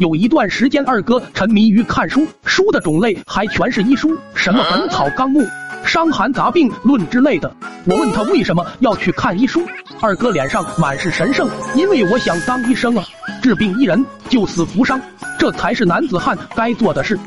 有一段时间，二哥沉迷于看书，书的种类还全是医书，什么《本草纲目》《伤寒杂病论》之类的。我问他为什么要去看医书，二哥脸上满是神圣，因为我想当医生啊，治病医人，救死扶伤，这才是男子汉该做的事。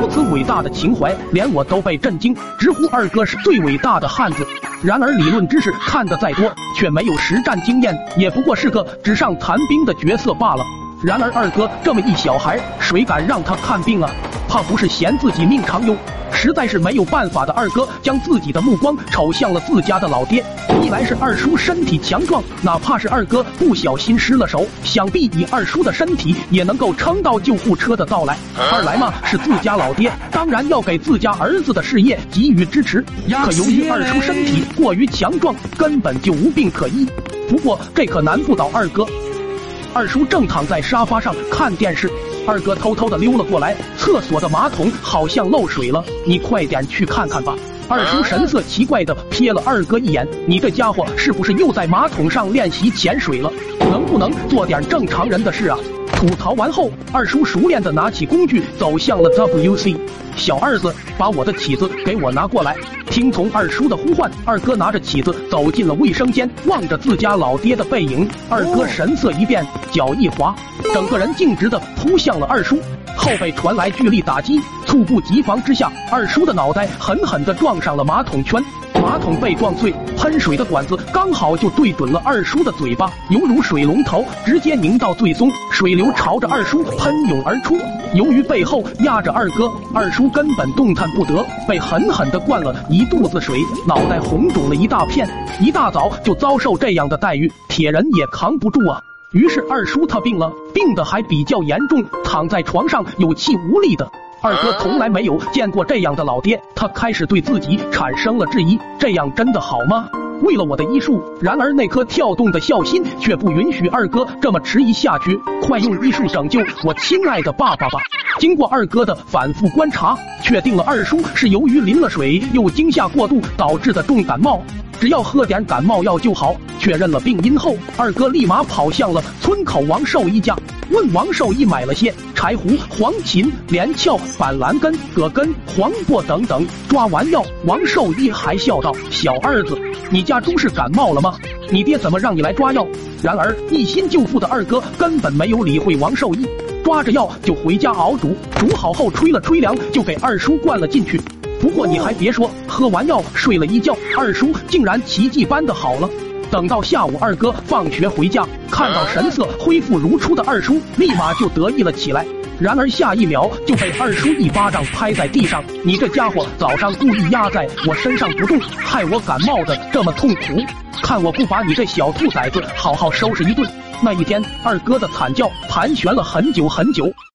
如此伟大的情怀，连我都被震惊，直呼二哥是最伟大的汉子。然而理论知识看得再多，却没有实战经验，也不过是个纸上谈兵的角色罢了。然而二哥这么一小孩，谁敢让他看病啊？怕不是嫌自己命长哟？实在是没有办法的二哥，将自己的目光瞅向了自家的老爹。一来是二叔身体强壮，哪怕是二哥不小心失了手，想必以二叔的身体也能够撑到救护车的到来。二来嘛，是自家老爹，当然要给自家儿子的事业给予支持。可由于二叔身体过于强壮，根本就无病可医。不过这可难不倒二哥。二叔正躺在沙发上看电视。二哥偷偷的溜了过来，厕所的马桶好像漏水了，你快点去看看吧。二叔神色奇怪的瞥了二哥一眼，你这家伙是不是又在马桶上练习潜水了？能不能做点正常人的事啊？吐槽完后，二叔熟练的拿起工具走向了 WC。小二子，把我的起子给我拿过来。听从二叔的呼唤，二哥拿着起子走进了卫生间，望着自家老爹的背影，二哥神色一变，脚一滑，整个人径直的扑向了二叔。后背传来剧烈打击，猝不及防之下，二叔的脑袋狠狠的撞上了马桶圈。马桶被撞碎，喷水的管子刚好就对准了二叔的嘴巴，犹如水龙头，直接拧到最松，水流朝着二叔喷涌而出。由于背后压着二哥，二叔根本动弹不得，被狠狠的灌了一肚子水，脑袋红肿了一大片。一大早就遭受这样的待遇，铁人也扛不住啊。于是二叔他病了，病的还比较严重，躺在床上有气无力的。二哥从来没有见过这样的老爹，他开始对自己产生了质疑：这样真的好吗？为了我的医术，然而那颗跳动的孝心却不允许二哥这么迟疑下去。快用医术拯救我亲爱的爸爸吧！经过二哥的反复观察，确定了二叔是由于淋了水又惊吓过度导致的重感冒。只要喝点感冒药就好。确认了病因后，二哥立马跑向了村口王兽医家，问王兽医买了些柴胡、黄芩、连翘、板蓝根、葛根、黄柏等等。抓完药，王兽医还笑道：“小二子，你家猪是感冒了吗？你爹怎么让你来抓药？”然而一心救父的二哥根本没有理会王兽医，抓着药就回家熬煮，煮好后吹了吹凉，就给二叔灌了进去。不过你还别说，喝完药睡了一觉，二叔竟然奇迹般的好了。等到下午，二哥放学回家，看到神色恢复如初的二叔，立马就得意了起来。然而下一秒就被二叔一巴掌拍在地上：“你这家伙早上故意压在我身上不动，害我感冒的这么痛苦，看我不把你这小兔崽子好好收拾一顿！”那一天，二哥的惨叫盘旋了很久很久。